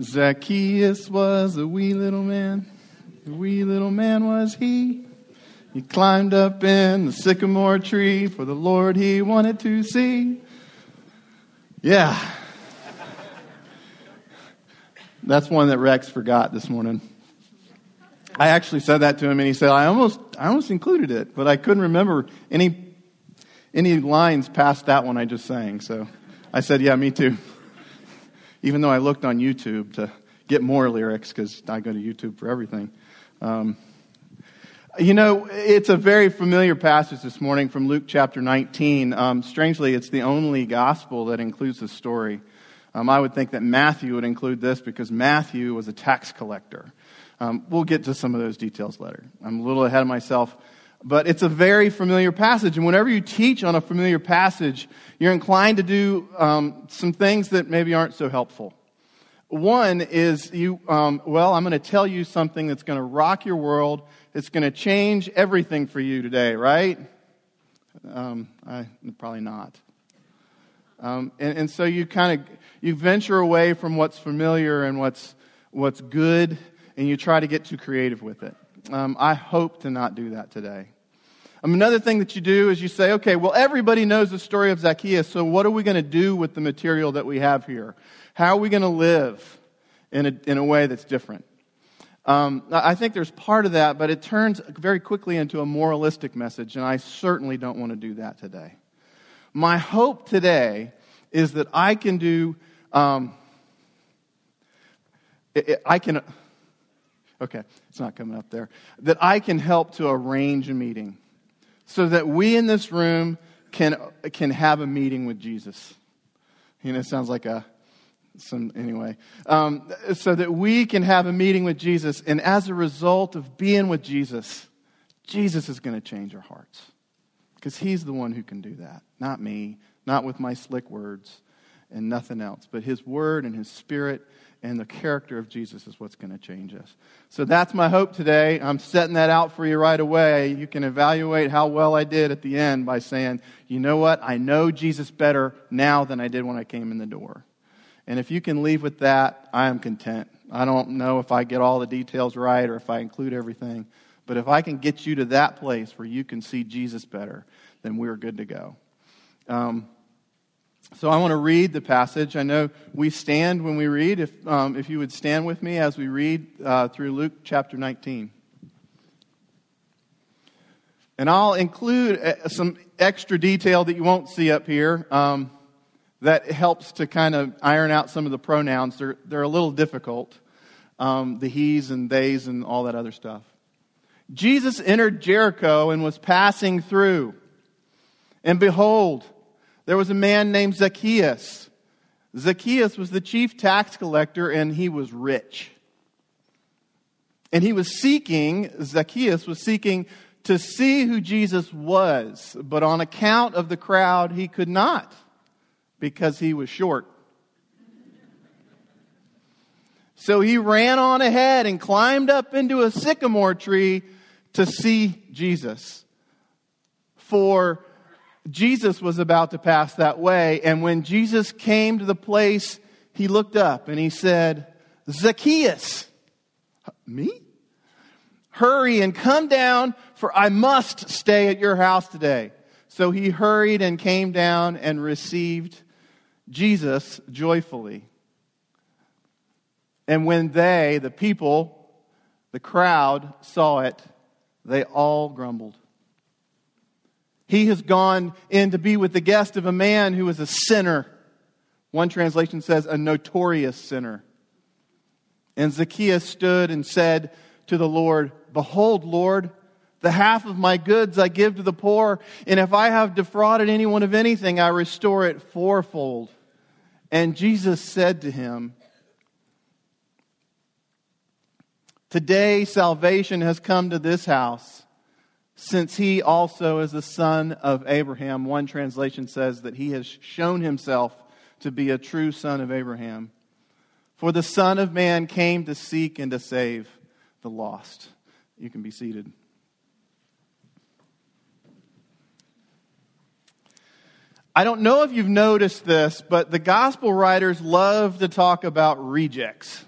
Zacchaeus was a wee little man. A wee little man was he. He climbed up in the sycamore tree for the Lord he wanted to see. Yeah. That's one that Rex forgot this morning. I actually said that to him and he said, I almost, I almost included it, but I couldn't remember any, any lines past that one I just sang. So I said, yeah, me too. Even though I looked on YouTube to get more lyrics because I go to YouTube for everything. Um, you know, it's a very familiar passage this morning from Luke chapter 19. Um, strangely, it's the only gospel that includes the story. Um, I would think that Matthew would include this because Matthew was a tax collector. Um, we'll get to some of those details later. I'm a little ahead of myself. But it's a very familiar passage. And whenever you teach on a familiar passage, you're inclined to do um, some things that maybe aren't so helpful. One is you, um, well, I'm going to tell you something that's going to rock your world. It's going to change everything for you today, right? Um, I, probably not. Um, and, and so you kind of you venture away from what's familiar and what's what's good, and you try to get too creative with it. Um, I hope to not do that today. Um, another thing that you do is you say, okay, well, everybody knows the story of Zacchaeus, so what are we going to do with the material that we have here? How are we going to live in a, in a way that's different? Um, I think there's part of that, but it turns very quickly into a moralistic message, and I certainly don't want to do that today. My hope today is that I can do, um, I can, okay, it's not coming up there, that I can help to arrange a meeting so that we in this room can, can have a meeting with Jesus. You know, it sounds like a, some, anyway. Um, so that we can have a meeting with Jesus, and as a result of being with Jesus, Jesus is going to change our hearts. Because he's the one who can do that, not me, not with my slick words and nothing else. But his word and his spirit and the character of Jesus is what's going to change us. So that's my hope today. I'm setting that out for you right away. You can evaluate how well I did at the end by saying, you know what? I know Jesus better now than I did when I came in the door. And if you can leave with that, I am content. I don't know if I get all the details right or if I include everything. But if I can get you to that place where you can see Jesus better, then we're good to go. Um, so I want to read the passage. I know we stand when we read. If, um, if you would stand with me as we read uh, through Luke chapter 19. And I'll include uh, some extra detail that you won't see up here um, that helps to kind of iron out some of the pronouns. They're, they're a little difficult, um, the he's and they's and all that other stuff. Jesus entered Jericho and was passing through. And behold, there was a man named Zacchaeus. Zacchaeus was the chief tax collector and he was rich. And he was seeking, Zacchaeus was seeking to see who Jesus was, but on account of the crowd, he could not because he was short. So he ran on ahead and climbed up into a sycamore tree to see Jesus. For Jesus was about to pass that way. And when Jesus came to the place, he looked up and he said, Zacchaeus, me? Hurry and come down, for I must stay at your house today. So he hurried and came down and received Jesus joyfully. And when they, the people, the crowd, saw it, they all grumbled. He has gone in to be with the guest of a man who is a sinner. One translation says, a notorious sinner. And Zacchaeus stood and said to the Lord, Behold, Lord, the half of my goods I give to the poor, and if I have defrauded anyone of anything, I restore it fourfold. And Jesus said to him, Today salvation has come to this house since he also is the son of Abraham. One translation says that he has shown himself to be a true son of Abraham. For the Son of Man came to seek and to save the lost. You can be seated. I don't know if you've noticed this, but the gospel writers love to talk about rejects.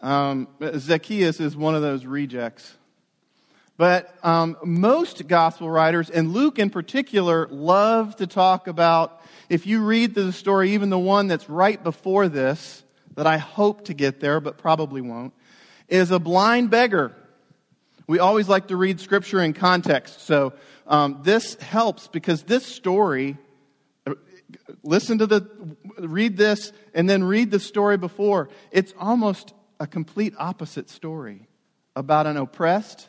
Um, Zacchaeus is one of those rejects. But um, most gospel writers, and Luke in particular, love to talk about, if you read the story, even the one that's right before this, that I hope to get there, but probably won't, is a blind beggar. We always like to read scripture in context. So um, this helps because this story, listen to the, read this and then read the story before. It's almost a complete opposite story about an oppressed,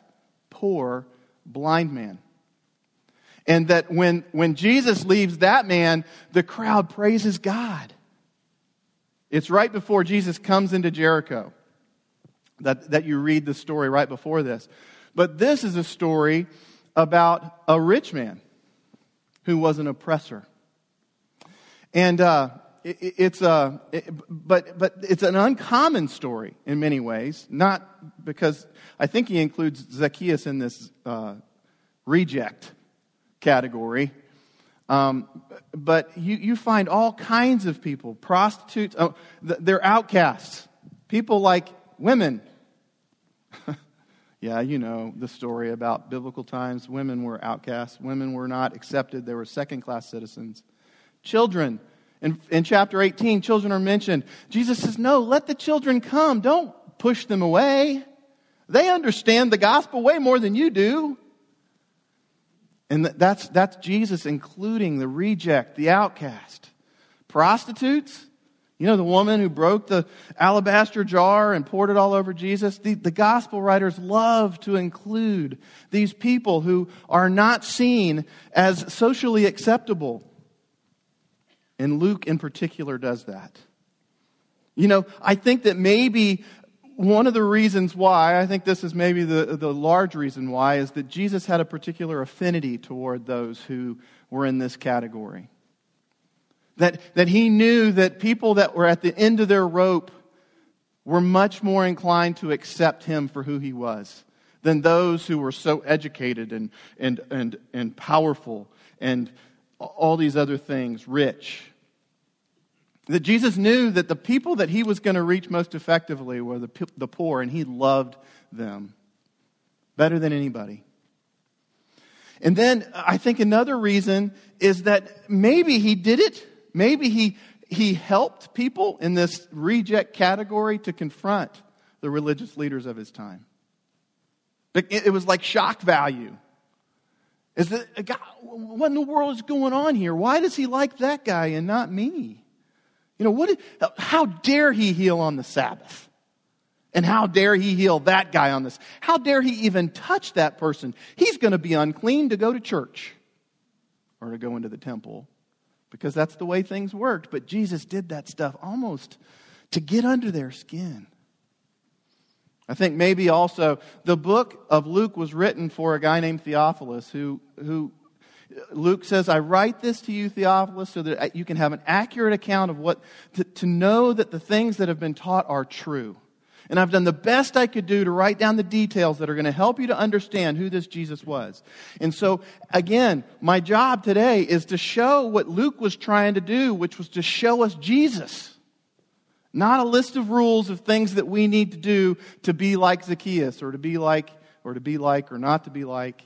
poor, blind man. And that when, when Jesus leaves that man, the crowd praises God. It's right before Jesus comes into Jericho that, that you read the story right before this. But this is a story about a rich man who was an oppressor. And uh, it, it's a, it, but, but it's an uncommon story in many ways, not because I think he includes Zacchaeus in this uh, reject category. Um, but you, you find all kinds of people, prostitutes, oh, they're outcasts. People like women yeah, you know the story about biblical times. Women were outcasts, women were not accepted, they were second class citizens. Children, in, in chapter 18, children are mentioned. Jesus says, No, let the children come. Don't push them away. They understand the gospel way more than you do. And that's, that's Jesus including the reject, the outcast. Prostitutes, you know, the woman who broke the alabaster jar and poured it all over Jesus? The, the, gospel writers love to include these people who are not seen as socially acceptable. And Luke, in particular, does that. You know, I think that maybe one of the reasons why, I think this is maybe the, the large reason why, is that Jesus had a particular affinity toward those who were in this category. That, that he knew that people that were at the end of their rope were much more inclined to accept him for who he was than those who were so educated and, and, and, and powerful and all these other things, rich. That Jesus knew that the people that he was going to reach most effectively were the, the poor, and he loved them better than anybody. And then I think another reason is that maybe he did it Maybe he, he helped people in this reject category to confront the religious leaders of his time. It was like shock value. Is what in the world is going on here? Why does he like that guy and not me? You know, what, how dare he heal on the Sabbath? And how dare he heal that guy on this? How dare he even touch that person? He's going to be unclean to go to church or to go into the temple because that's the way things worked. But Jesus did that stuff almost to get under their skin. I think maybe also the book of Luke was written for a guy named Theophilus who, who Luke says, I write this to you, Theophilus, so that you can have an accurate account of what, to, to know that the things that have been taught are true. And I've done the best I could do to write down the details that are going to help you to understand who this Jesus was. And so, again, my job today is to show what Luke was trying to do, which was to show us Jesus. Not a list of rules of things that we need to do to be like Zacchaeus or to be like, or to be like, or not to be like,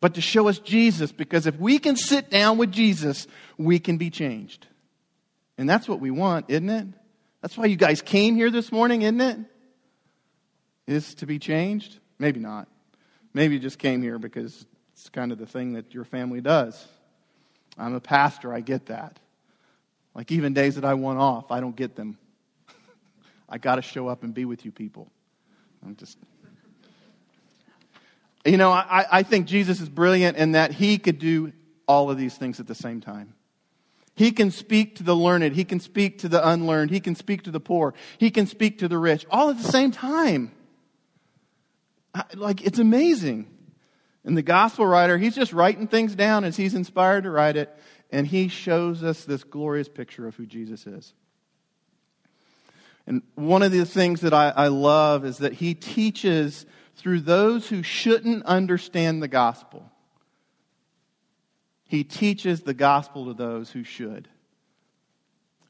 but to show us Jesus because if we can sit down with Jesus, we can be changed. And that's what we want, isn't it? That's why you guys came here this morning, isn't it? Is to be changed? Maybe not. Maybe you just came here because it's kind of the thing that your family does. I'm a pastor, I get that. Like even days that I want off, I don't get them. I got to show up and be with you people. I'm just. You know, I, I think Jesus is brilliant in that he could do all of these things at the same time. He can speak to the learned. He can speak to the unlearned. He can speak to the poor. He can speak to the rich, all at the same time. Like, it's amazing. And the gospel writer, he's just writing things down as he's inspired to write it, and he shows us this glorious picture of who Jesus is. And one of the things that I, I love is that he teaches through those who shouldn't understand the gospel. he teaches the gospel to those who should.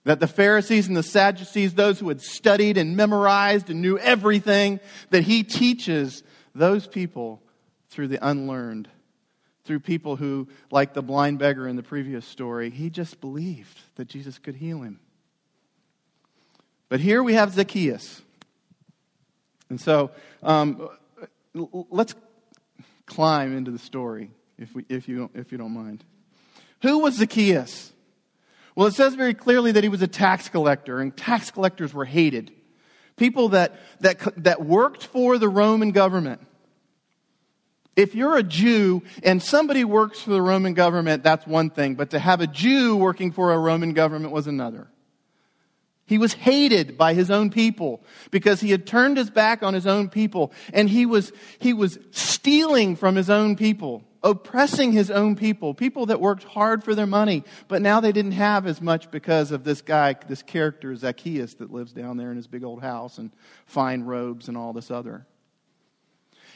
That the Pharisees and the Sadducees, those who had studied and memorized and knew everything, that he teaches those people through the unlearned, through people who, like the blind beggar in the previous story, he just believed that Jesus could heal him. But here we have Zacchaeus. And so um, let's climb into the story, if, we, if, you, if you don't mind. Who was Zacchaeus? Well, it says very clearly that he was a tax collector, and tax collectors were hated. People that, that, that worked for the Roman government. If you're a Jew and somebody works for the Roman government, that's one thing, but to have a Jew working for a Roman government was another. He was hated by his own people because he had turned his back on his own people and he was, he was stealing from his own people, oppressing his own people, people that worked hard for their money, but now they didn't have as much because of this guy, this character, Zacchaeus, that lives down there in his big old house and fine robes and all this other.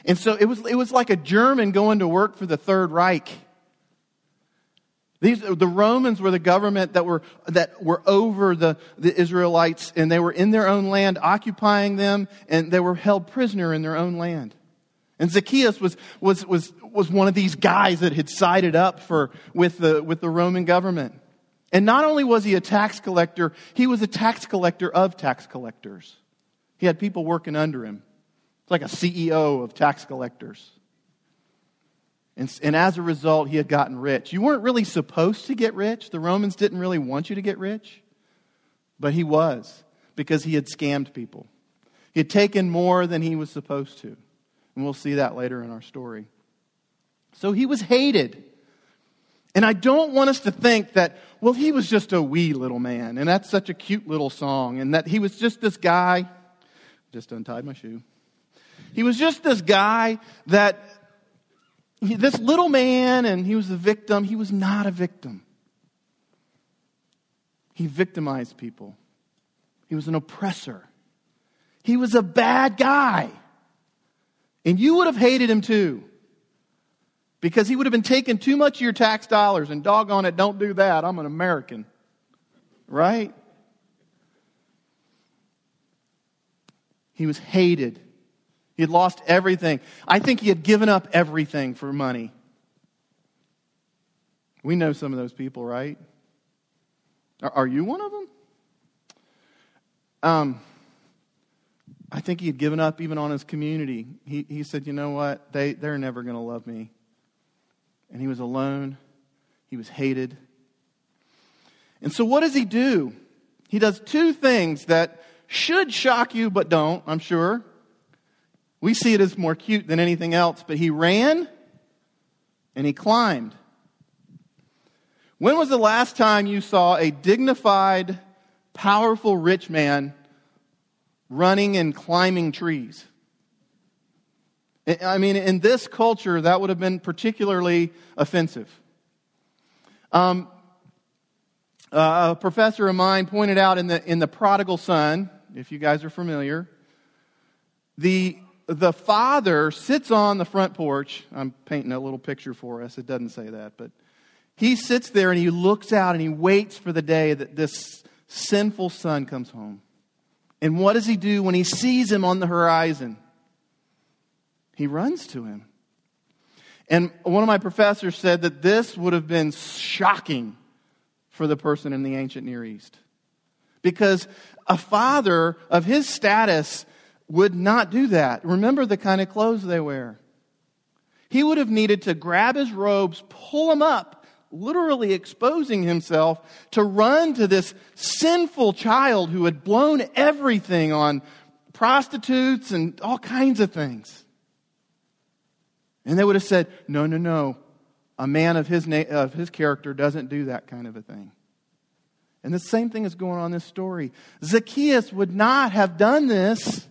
And so it was, it was like a German going to work for the Third Reich. These, the Romans were the government that were, that were over the, the Israelites, and they were in their own land, occupying them, and they were held prisoner in their own land. And Zacchaeus was, was, was, was one of these guys that had sided up for, with, the, with the Roman government. And not only was he a tax collector, he was a tax collector of tax collectors. He had people working under him. It's like a CEO of tax collectors. And, and as a result, he had gotten rich. You weren't really supposed to get rich. The Romans didn't really want you to get rich. But he was, because he had scammed people. He had taken more than he was supposed to. And we'll see that later in our story. So he was hated. And I don't want us to think that, well, he was just a wee little man, and that's such a cute little song, and that he was just this guy. Just untied my shoe. He was just this guy that this little man, and he was a victim. He was not a victim. He victimized people. He was an oppressor. He was a bad guy. And you would have hated him too. Because he would have been taking too much of your tax dollars, and doggone it, don't do that. I'm an American. Right? He was hated. He had lost everything. I think he had given up everything for money. We know some of those people, right? Are, you one of them? Um, I think he had given up even on his community. He, he said, you know what? They, they're never going to love me. And he was alone. He was hated. And so, what does he do? He does two things that should shock you, but don't, I'm sure. We see it as more cute than anything else, but he ran and he climbed. When was the last time you saw a dignified, powerful, rich man running and climbing trees? I mean, in this culture, that would have been particularly offensive. Um, uh, a professor of mine pointed out in the, in the prodigal son, if you guys are familiar, the the father sits on the front porch. I'm painting a little picture for us. It doesn't say that, but he sits there and he looks out and he waits for the day that this sinful son comes home. And what does he do when he sees him on the horizon? He runs to him. And one of my professors said that this would have been shocking for the person in the ancient Near East. Because a father of his status would not do that. Remember the kind of clothes they wear. He would have needed to grab his robes, pull them up, literally exposing himself to run to this sinful child who had blown everything on prostitutes and all kinds of things. And they would have said, No, no, no. A man of his, na- of his character doesn't do that kind of a thing. And the same thing is going on in this story. Zacchaeus would not have done this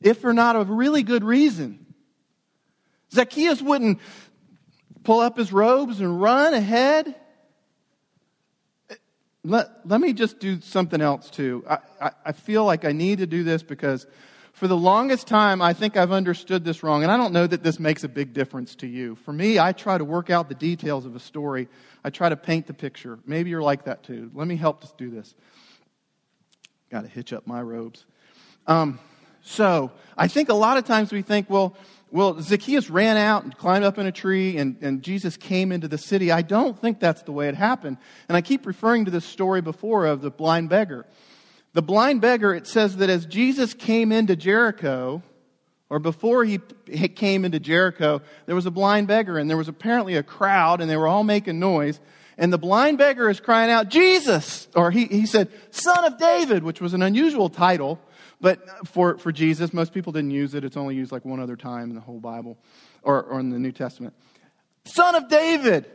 if for not a really good reason. Zacchaeus wouldn't pull up his robes and run ahead. Let, let me just do something else too. I, I, I feel like I need to do this because For the longest time, I think I've understood this wrong, and I don't know that this makes a big difference to you. For me, I try to work out the details of a story. I try to paint the picture. Maybe you're like that too. Let me help us do this. Got to hitch up my robes. Um, so, I think a lot of times we think, well, well, Zacchaeus ran out and climbed up in a tree, and, and Jesus came into the city. I don't think that's the way it happened. And I keep referring to this story before of the blind beggar. The blind beggar, it says that as Jesus came into Jericho, or before he came into Jericho, there was a blind beggar, and there was apparently a crowd, and they were all making noise. And the blind beggar is crying out, Jesus! Or he, he said, Son of David, which was an unusual title, but for, for Jesus, most people didn't use it. It's only used like one other time in the whole Bible, or, or in the New Testament. Son of David!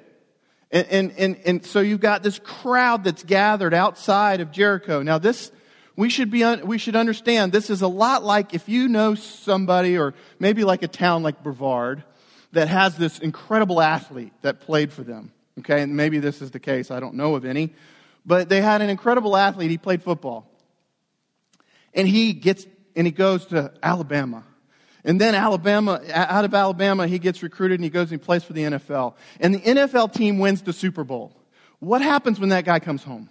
And, and, and, and so you've got this crowd that's gathered outside of Jericho. Now, this we should, be, we should understand this is a lot like if you know somebody, or maybe like a town like Brevard, that has this incredible athlete that played for them. Okay, and maybe this is the case. I don't know of any. But they had an incredible athlete. He played football. And he gets, and he goes to Alabama. And then Alabama, out of Alabama, he gets recruited and he goes and he plays for the NFL. And the NFL team wins the Super Bowl. What happens when that guy comes home?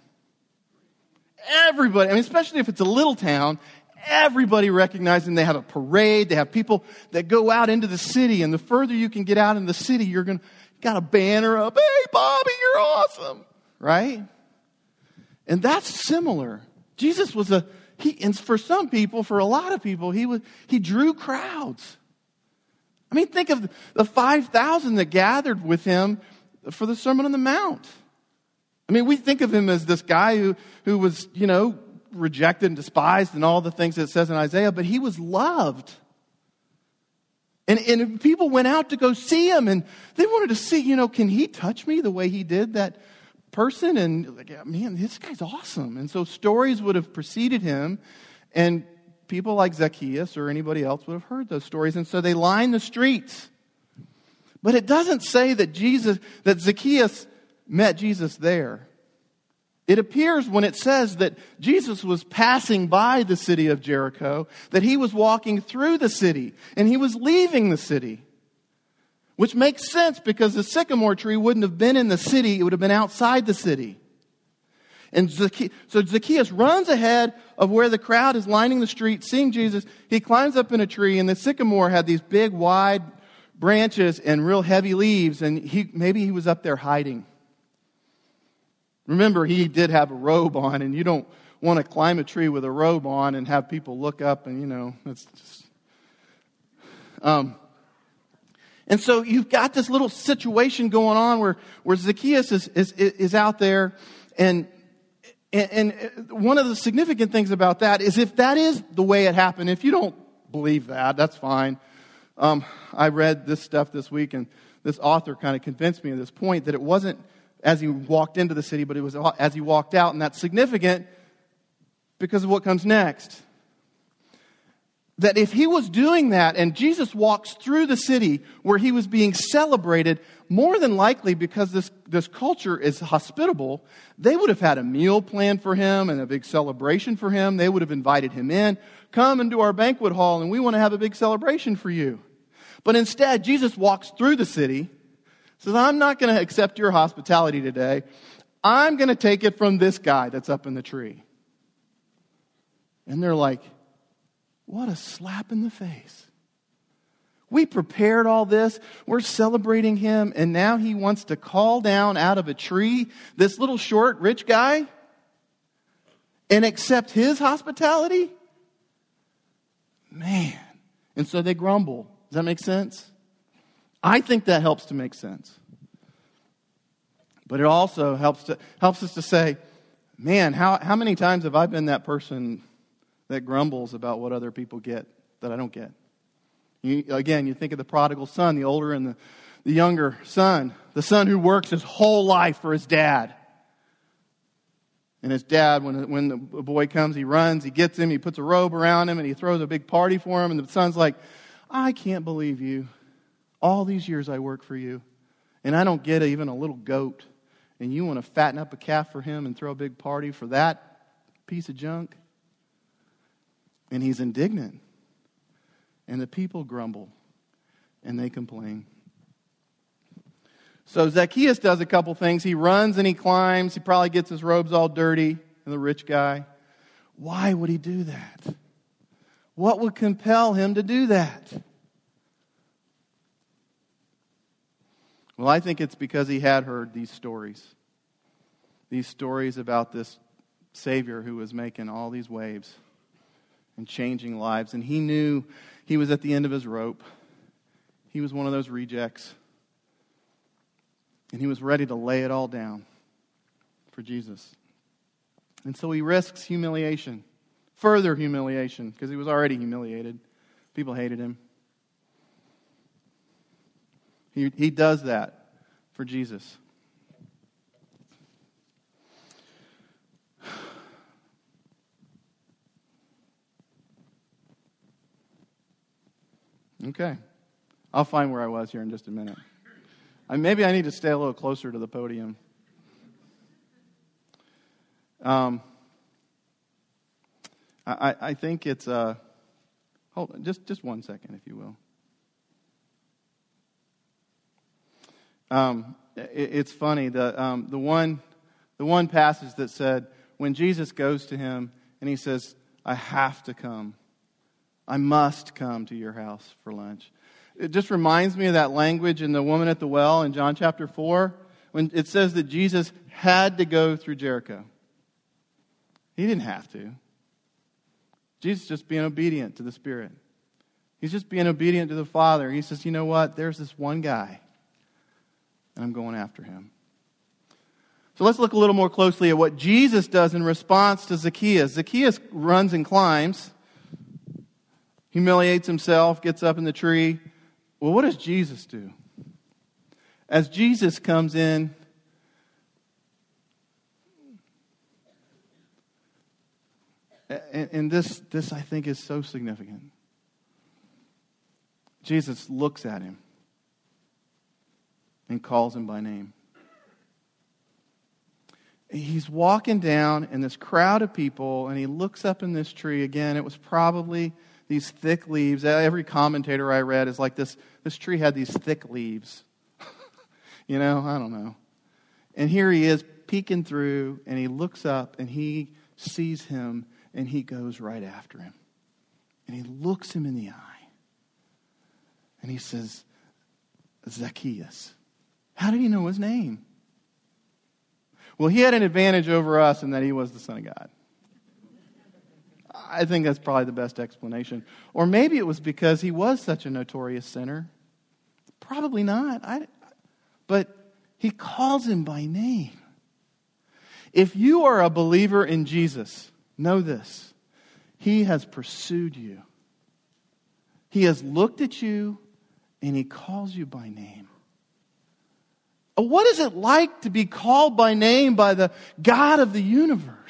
everybody, I mean, especially if it's a little town, everybody recognizes recognizing they have a parade, they have people that go out into the city, and the further you can get out in the city, you're going to got a banner up, hey, Bobby, you're awesome, right? And that's similar. Jesus was a, he, and for some people, for a lot of people, he was, he drew crowds. I mean, think of the 5,000 that gathered with him for the Sermon on the Mount. I mean, we think of him as this guy who, who was, you know, rejected and despised and all the things that it says in Isaiah, but he was loved. And, and people went out to go see him and they wanted to see, you know, can he touch me the way he did that person? And man, this guy's awesome. And so stories would have preceded him and people like Zacchaeus or anybody else would have heard those stories. And so they line the streets. But it doesn't say that Jesus, that Zacchaeus met Jesus there. It appears when it says that Jesus was passing by the city of Jericho, that he was walking through the city and he was leaving the city. Which makes sense because the sycamore tree wouldn't have been in the city, it would have been outside the city. And Zacchaeus, so Zacchaeus runs ahead of where the crowd is lining the street, seeing Jesus. He climbs up in a tree, and the sycamore had these big, wide branches and real heavy leaves, and he, maybe he was up there hiding. Remember, he did have a robe on, and you don't want to climb a tree with a robe on and have people look up and, you know, it's just. Um, and so you've got this little situation going on where, where Zacchaeus is, is, is out there, and, and, one of the significant things about that is if that is the way it happened, if you don't believe that, that's fine. Um, I read this stuff this week, and this author kind of convinced me of this point that it wasn't as he walked into the city, but it was as he walked out. And that's significant because of what comes next. That if he was doing that and Jesus walks through the city where he was being celebrated, more than likely because this, this culture is hospitable, they would have had a meal planned for him and a big celebration for him. They would have invited him in. Come into our banquet hall and we want to have a big celebration for you. But instead, Jesus walks through the city says, I'm not going to accept your hospitality today. I'm going to take it from this guy that's up in the tree. And they're like, what a slap in the face. We prepared all this. We're celebrating him. And now he wants to call down out of a tree this little short rich guy and accept his hospitality? Man. And so they grumble. Does that make sense? I think that helps to make sense. But it also helps, to, helps us to say, man, how, how many times have I been that person that grumbles about what other people get that I don't get? You, again, you think of the prodigal son, the older and the, the younger son, the son who works his whole life for his dad. And his dad, when, when the boy comes, he runs, he gets him, he puts a robe around him, and he throws a big party for him. And the son's like, I can't believe you. All these years I work for you, and I don't get even a little goat, and you want to fatten up a calf for him and throw a big party for that piece of junk? And he's indignant. And the people grumble and they complain. So Zacchaeus does a couple things. He runs and he climbs. He probably gets his robes all dirty, and the rich guy. Why would he do that? What would compel him to do that? Well, I think it's because he had heard these stories. These stories about this Savior who was making all these waves and changing lives. And he knew he was at the end of his rope. He was one of those rejects. And he was ready to lay it all down for Jesus. And so he risks humiliation, further humiliation, because he was already humiliated. People hated him. He, he does that for Jesus. Okay. I'll find where I was here in just a minute. Maybe I need to stay a little closer to the podium. Um, I, I think it's, uh, hold on, just, just one second, if you will. Um, it, it's funny, the, um, the, one, the one passage that said, when Jesus goes to him and he says, I have to come, I must come to your house for lunch. It just reminds me of that language in the woman at the well in John chapter 4 when it says that Jesus had to go through Jericho. He didn't have to. Jesus just being obedient to the Spirit. He's just being obedient to the Father. He says, you know what? There's this one guy, and I'm going after him. So let's look a little more closely at what Jesus does in response to Zacchaeus. Zacchaeus runs and climbs, humiliates himself, gets up in the tree. Well, what does Jesus do? As Jesus comes in, and, this, this I think is so significant. Jesus looks at him and calls him by name. He's walking down in this crowd of people, and he looks up in this tree. Again, it was probably these thick leaves. Every commentator I read is like this this tree had these thick leaves. you know, I don't know. And here he is peeking through, and he looks up and he sees him, and he goes right after him. And he looks him in the eye. And he says, Zacchaeus. How did he know his name? Well, he had an advantage over us in that he was the Son of God. I think that's probably the best explanation. Or maybe it was because he was such a notorious sinner. Probably not. I, but he calls him by name. If you are a believer in Jesus, know this He has pursued you, He has looked at you, and He calls you by name. What is it like to be called by name by the God of the universe?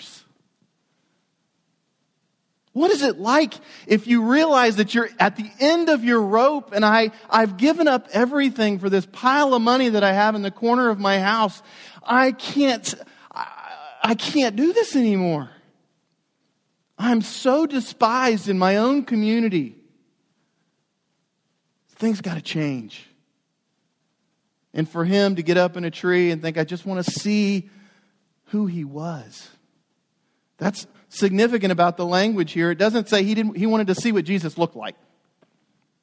What is it like if you realize that you're at the end of your rope and I, I've given up everything for this pile of money that I have in the corner of my house? I can't, I, I can't do this anymore. I'm so despised in my own community. Things got to change. And for him to get up in a tree and think, I just want to see who he was. That's, significant about the language here. It doesn't say he, didn't, he wanted to see what Jesus looked like.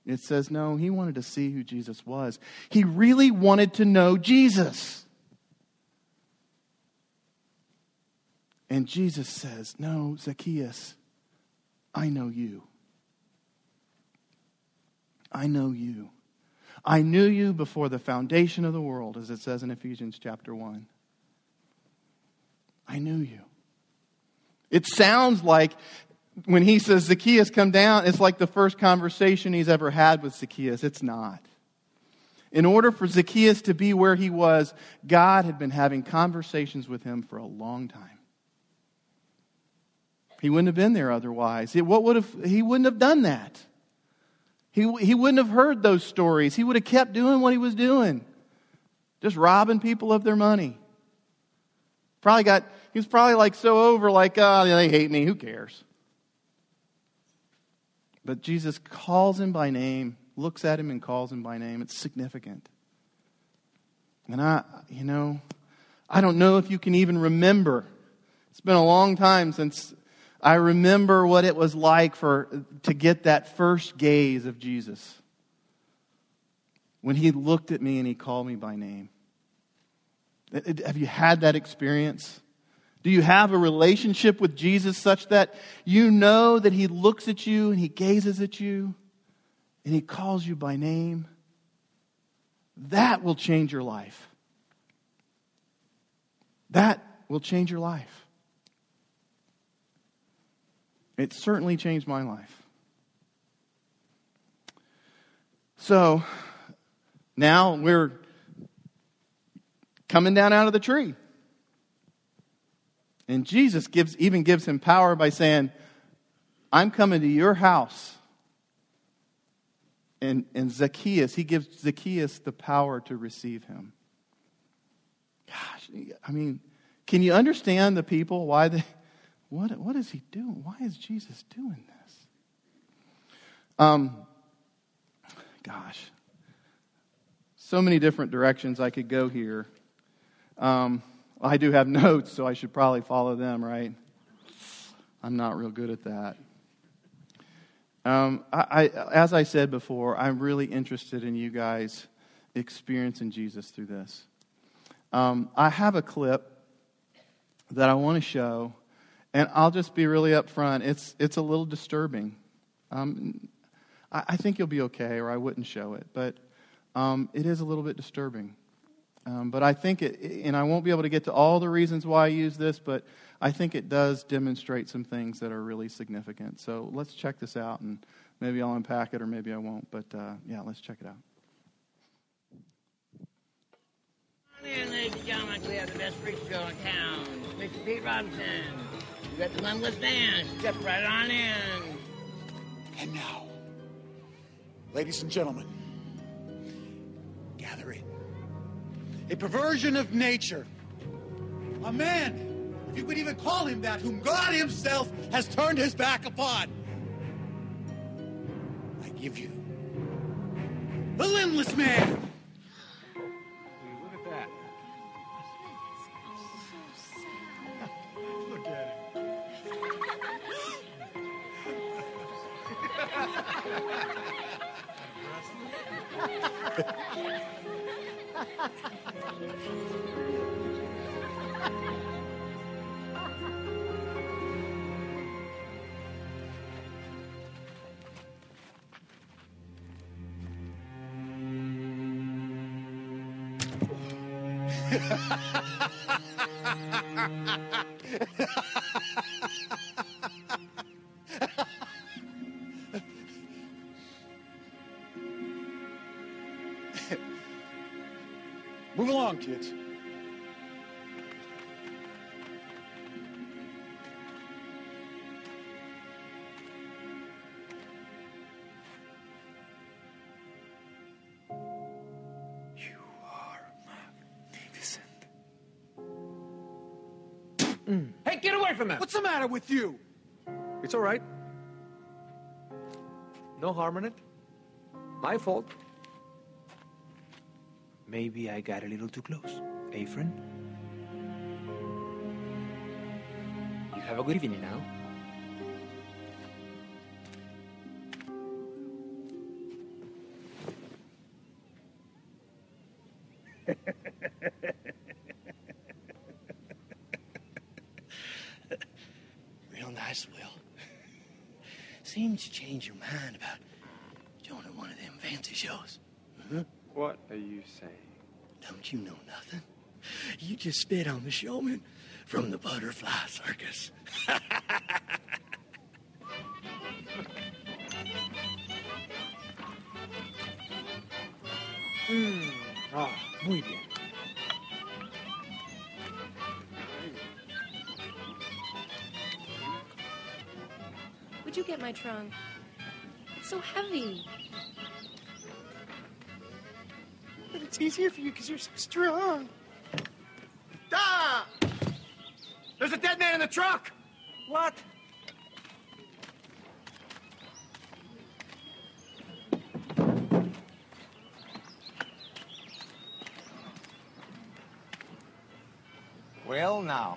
It says, no, he wanted to see who Jesus was. He really wanted to know Jesus. And Jesus says, No, Zacchaeus, I know you. I know you. I knew you before the foundation of the world, as it says in Ephesians chapter 1. I knew you. It sounds like when he says, Zacchaeus, come down, it's like the first conversation he's ever had with Zacchaeus. It's not. In order for Zacchaeus to be where he was, God had been having conversations with him for a long time. He wouldn't have been there otherwise. what would have, he wouldn't have done that. He, he wouldn't have heard those stories. He would have kept doing what he was doing, just robbing people of their money. Probably got He's probably like so over, like, oh, they hate me. Who cares? But Jesus calls him by name, looks at him and calls him by name. It's significant. And I, you know, I don't know if you can even remember. It's been a long time since I remember what it was like for to get that first gaze of Jesus. When he looked at me and he called me by name. Have you had that experience? Do you have a relationship with Jesus such that you know that he looks at you and he gazes at you and he calls you by name? That will change your life. That will change your life. It certainly changed my life. So now we're coming down out of the tree. And Jesus gives, even gives him power by saying, I'm coming to your house. And, and Zacchaeus, he gives Zacchaeus the power to receive him. Gosh, I mean, can you understand the people why they, what, what is he doing? Why is Jesus doing this? Um, gosh, so many different directions I could go here. Um, I do have notes, so I should probably follow them, right? I'm not real good at that. Um, I, I, as I said before, I'm really interested in you guys experiencing Jesus through this. Um, I have a clip that I want to show and I'll just be really upfront. It's, it's a little disturbing. Um, I, I, think you'll be okay, or I wouldn't show it. But um, it is a little bit disturbing. Um, but I think it, and I won't be able to get to all the reasons why I use this, but I think it does demonstrate some things that are really significant. So let's check this out, and maybe I'll unpack it, or maybe I won't. But uh, yeah, let's check it out. ladies and gentlemen, we have the best freak show in town, Mr. Pete Robinson. You got the limitless dance. Step right on in. And now, ladies and gentlemen, gather in. A perversion of nature. A man, if you could even call him that, whom God Himself has turned His back upon. I give you the limbless man. Move along, kids. You are magnificent. Hey, get away from him! What's the matter with you? It's all right. No harm in it. My fault. Maybe I got a little too close. Eh, friend? You have a good evening now. Real nice, Will. Seems to change your mind about joining one of them fancy shows. What are you saying? Don't you know nothing? You just spit on the showman from the butterfly circus. Ah, muy bien. my trunk. It's so heavy. But it's easier for you because you're so strong. Ah! There's a dead man in the truck! What? Well, now,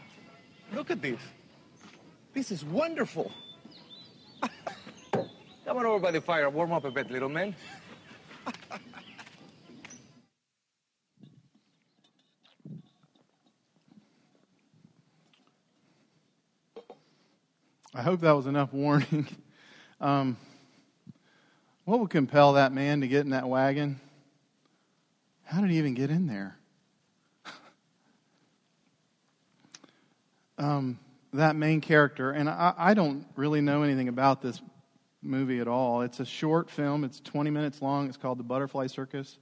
look at this. This is wonderful. On over by the fire. Warm up a bit, little man. I hope that was enough warning. Um, what would compel that man to get in that wagon? How did he even get in there? um, that main character, and I, I don't really know anything about this movie at all. It's a short film, it's 20 minutes long. It's called The Butterfly Circus.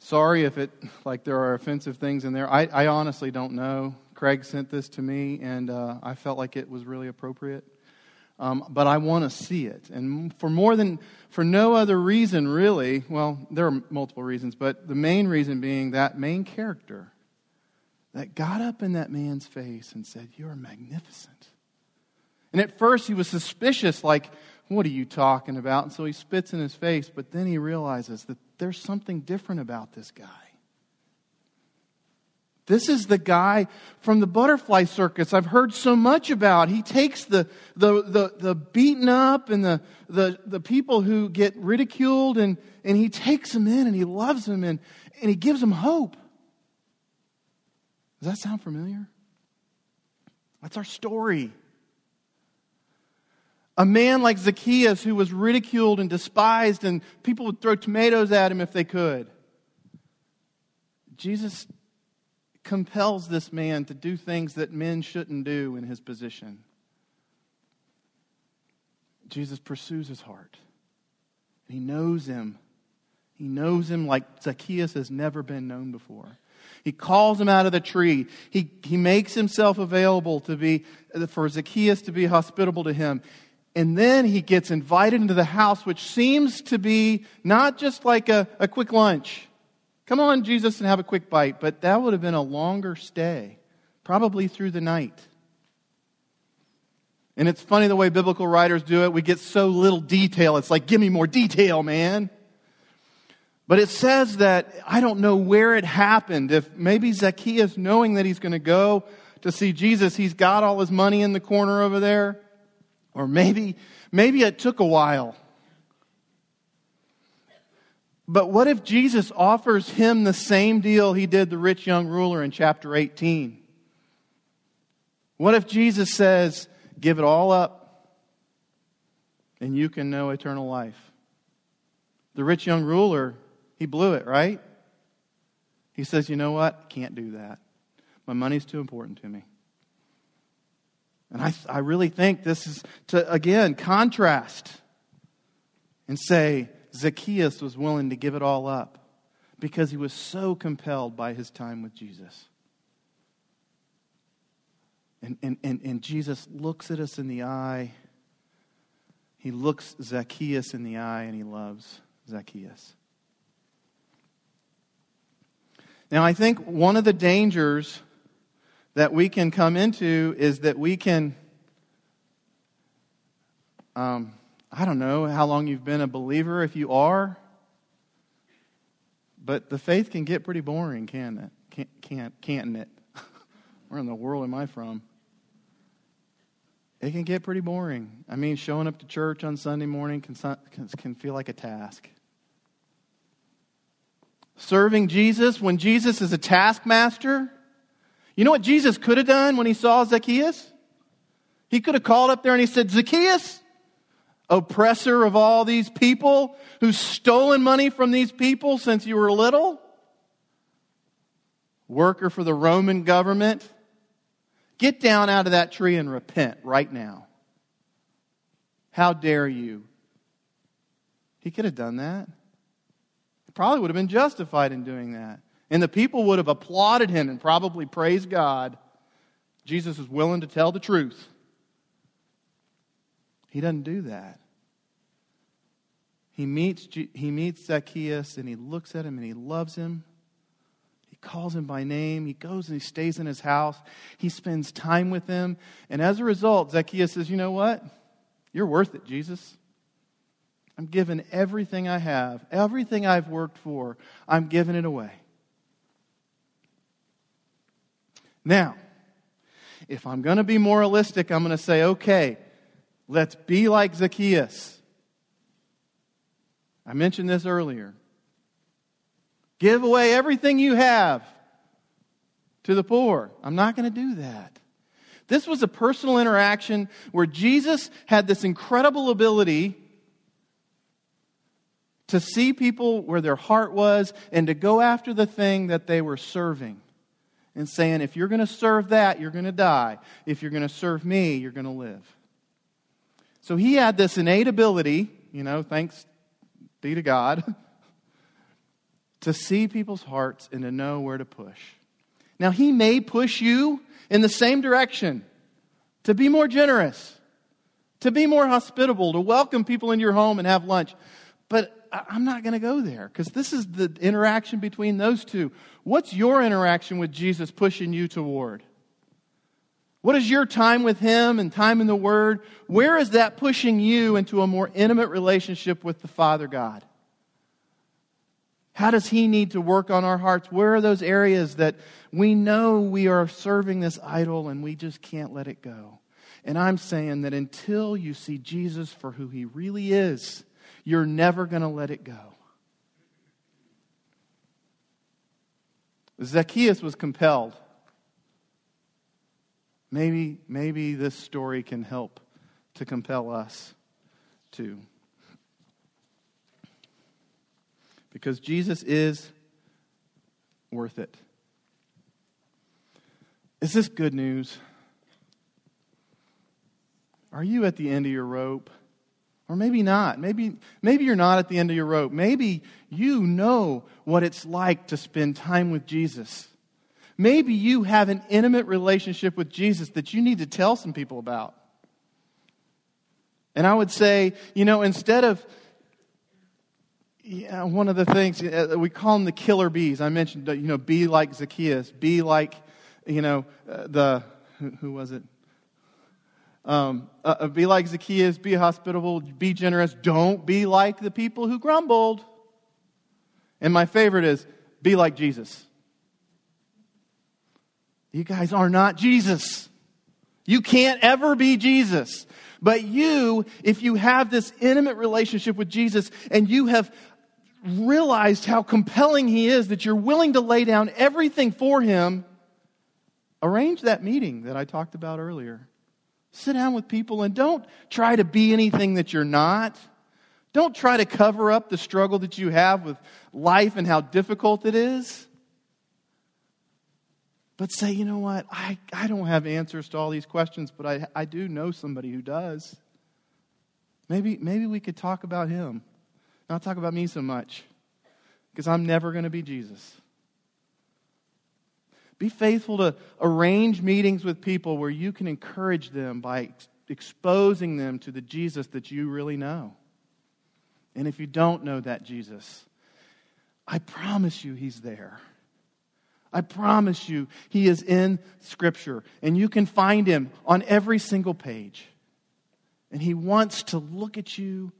Sorry if it, like, there are offensive things in there. I, I honestly don't know. Craig sent this to me, and uh, I felt like it was really appropriate. Um, but I want to see it. And for more than, for no other reason, really, well, there are multiple reasons, but the main reason being that main character that got up in that man's face and said, You're magnificent. And at first he was suspicious, like, What are you talking about? And so he spits in his face, but then he realizes that there's something different about this guy. This is the guy from the butterfly circus I've heard so much about. He takes the, the, the, the beaten up and the, the, the people who get ridiculed and, and he takes them in and he loves them and, and he gives them hope. Does that sound familiar? That's our story. A man like Zacchaeus who was ridiculed and despised, and people would throw tomatoes at him if they could. Jesus compels this man to do things that men shouldn't do in his position. Jesus pursues his heart. He knows him. He knows him like Zacchaeus has never been known before. He calls him out of the tree. He, he makes himself available to be, for Zacchaeus to be hospitable to him. And then he gets invited into the house, which seems to be not just like a, a quick lunch. Come on, Jesus, and have a quick bite. But that would have been a longer stay, probably through the night. And it's funny the way biblical writers do it. We get so little detail. It's like, give me more detail, man. But it says that I don't know where it happened. If maybe Zacchaeus, knowing that he's going to go to see Jesus, he's got all his money in the corner over there. Or maybe, maybe it took a while. But what if Jesus offers him the same deal he did the rich young ruler in chapter 18? What if Jesus says, give it all up and you can know eternal life? The rich young ruler he blew it, right? He says, You know what? Can't do that. My money's too important to me. And I, I really think this is to, again, contrast and say Zacchaeus was willing to give it all up because he was so compelled by his time with Jesus. And, and, and, and Jesus looks at us in the eye. He looks Zacchaeus in the eye and he loves Zacchaeus. Now, I think one of the dangers that we can come into is that we can, um, I don't know how long you've been a believer, if you are, but the faith can get pretty boring, can it? Can't, can't, can't it? Where in the world am I from? It can get pretty boring. I mean, showing up to church on Sunday morning can, can, can feel like a task serving Jesus when Jesus is a taskmaster. You know what Jesus could have done when he saw Zacchaeus? He could have called up there and he said, Zacchaeus, oppressor of all these people who's stolen money from these people since you were little, worker for the Roman government, get down out of that tree and repent right now. How dare you? He could have done that He probably would have been justified in doing that. And the people would have applauded him and probably praised God. Jesus is willing to tell the truth. He doesn't do that. He meets, he meets Zacchaeus and he looks at him and he loves him. He calls him by name. He goes and he stays in his house. He spends time with him. And as a result, Zacchaeus says, You know what? You're worth it, Jesus. I'm giving everything I have, everything I've worked for, I'm giving it away. Now, if I'm going to be moralistic, I'm going to say, okay, let's be like Zacchaeus. I mentioned this earlier. Give away everything you have to the poor. I'm not going to do that. This was a personal interaction where Jesus had this incredible ability to see people where their heart was and to go after the thing that they were serving. And saying, if you're going to serve that, you're going to die. If you're going to serve me, you're going to live. So he had this innate ability, you know, thanks be to God, to see people's hearts and to know where to push. Now, he may push you in the same direction to be more generous, to be more hospitable, to welcome people in your home and have lunch. But I'm not going to go there because this is the interaction between those two. What's your interaction with Jesus pushing you toward? What is your time with Him and time in the Word? Where is that pushing you into a more intimate relationship with the Father God? How does He need to work on our hearts? Where are those areas that we know we are serving this idol and we just can't let it go? And I'm saying that until you see Jesus for who He really is, you're never going to let it go. Zacchaeus was compelled. Maybe, maybe this story can help to compel us too. Because Jesus is worth it. Is this good news? Are you at the end of your rope? Or maybe not. Maybe, maybe you're not at the end of your rope. Maybe you know what it's like to spend time with Jesus. Maybe you have an intimate relationship with Jesus that you need to tell some people about. And I would say, you know, instead of yeah, one of the things uh, we call them the killer bees. I mentioned, you know, be like Zacchaeus, be like, you know, uh, the who, who was it? Um, uh, uh, be like Zacchaeus, be hospitable, be generous. Don't be like the people who grumbled. And my favorite is be like Jesus. You guys are not Jesus. You can't ever be Jesus. But you, if you have this intimate relationship with Jesus and you have realized how compelling he is that you're willing to lay down everything for him, arrange that meeting that I talked about earlier. Sit down with people and don't try to be anything that you're not. Don't try to cover up the struggle that you have with life and how difficult it is. But say, you know what? I, I don't have answers to all these questions, but I, I do know somebody who does. Maybe, maybe we could talk about him, not talk about me so much, because I'm never going to be Jesus. Be faithful to arrange meetings with people where you can encourage them by ex- exposing them to the Jesus that you really know. And if you don't know that Jesus, I promise you he's there. I promise you he is in Scripture, and you can find him on every single page. And he wants to look at you,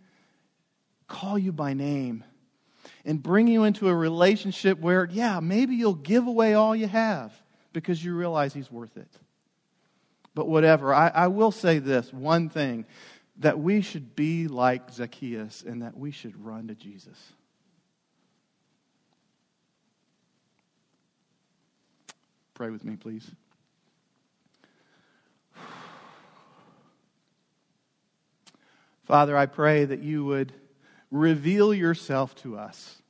call you by name, and bring you into a relationship where, yeah, maybe you'll give away all you have because you realize He's worth it. But whatever, I, I will say this one thing that we should be like Zacchaeus and that we should run to Jesus. Pray with me, please. Father, I pray that you would reveal yourself to us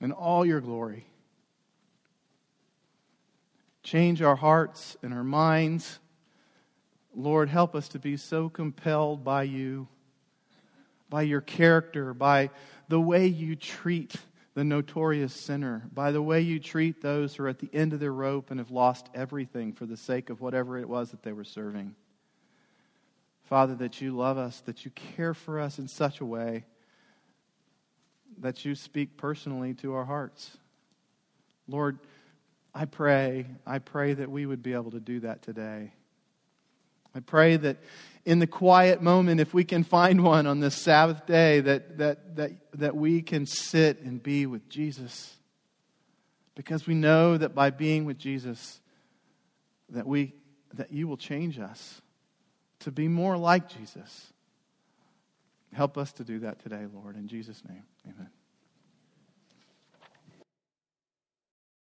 in all your glory. Change our hearts and our minds. Lord, help us to be so compelled by you, by your character, by the way you treat the notorious sinner, by the way you treat those who are at the end of their rope and have lost everything for the sake of whatever it was that they were serving. Father, that you love us, that you care for us in such a way that you speak personally to our hearts. Lord, I pray, I pray that we would be able to do that today. I pray that in the quiet moment, if we can find one on this Sabbath day, that, that, that, that we can sit and be with Jesus. Because we know that by being with Jesus, that, we, that you will change us to be more like Jesus. Help us to do that today, Lord. In Jesus' name, amen.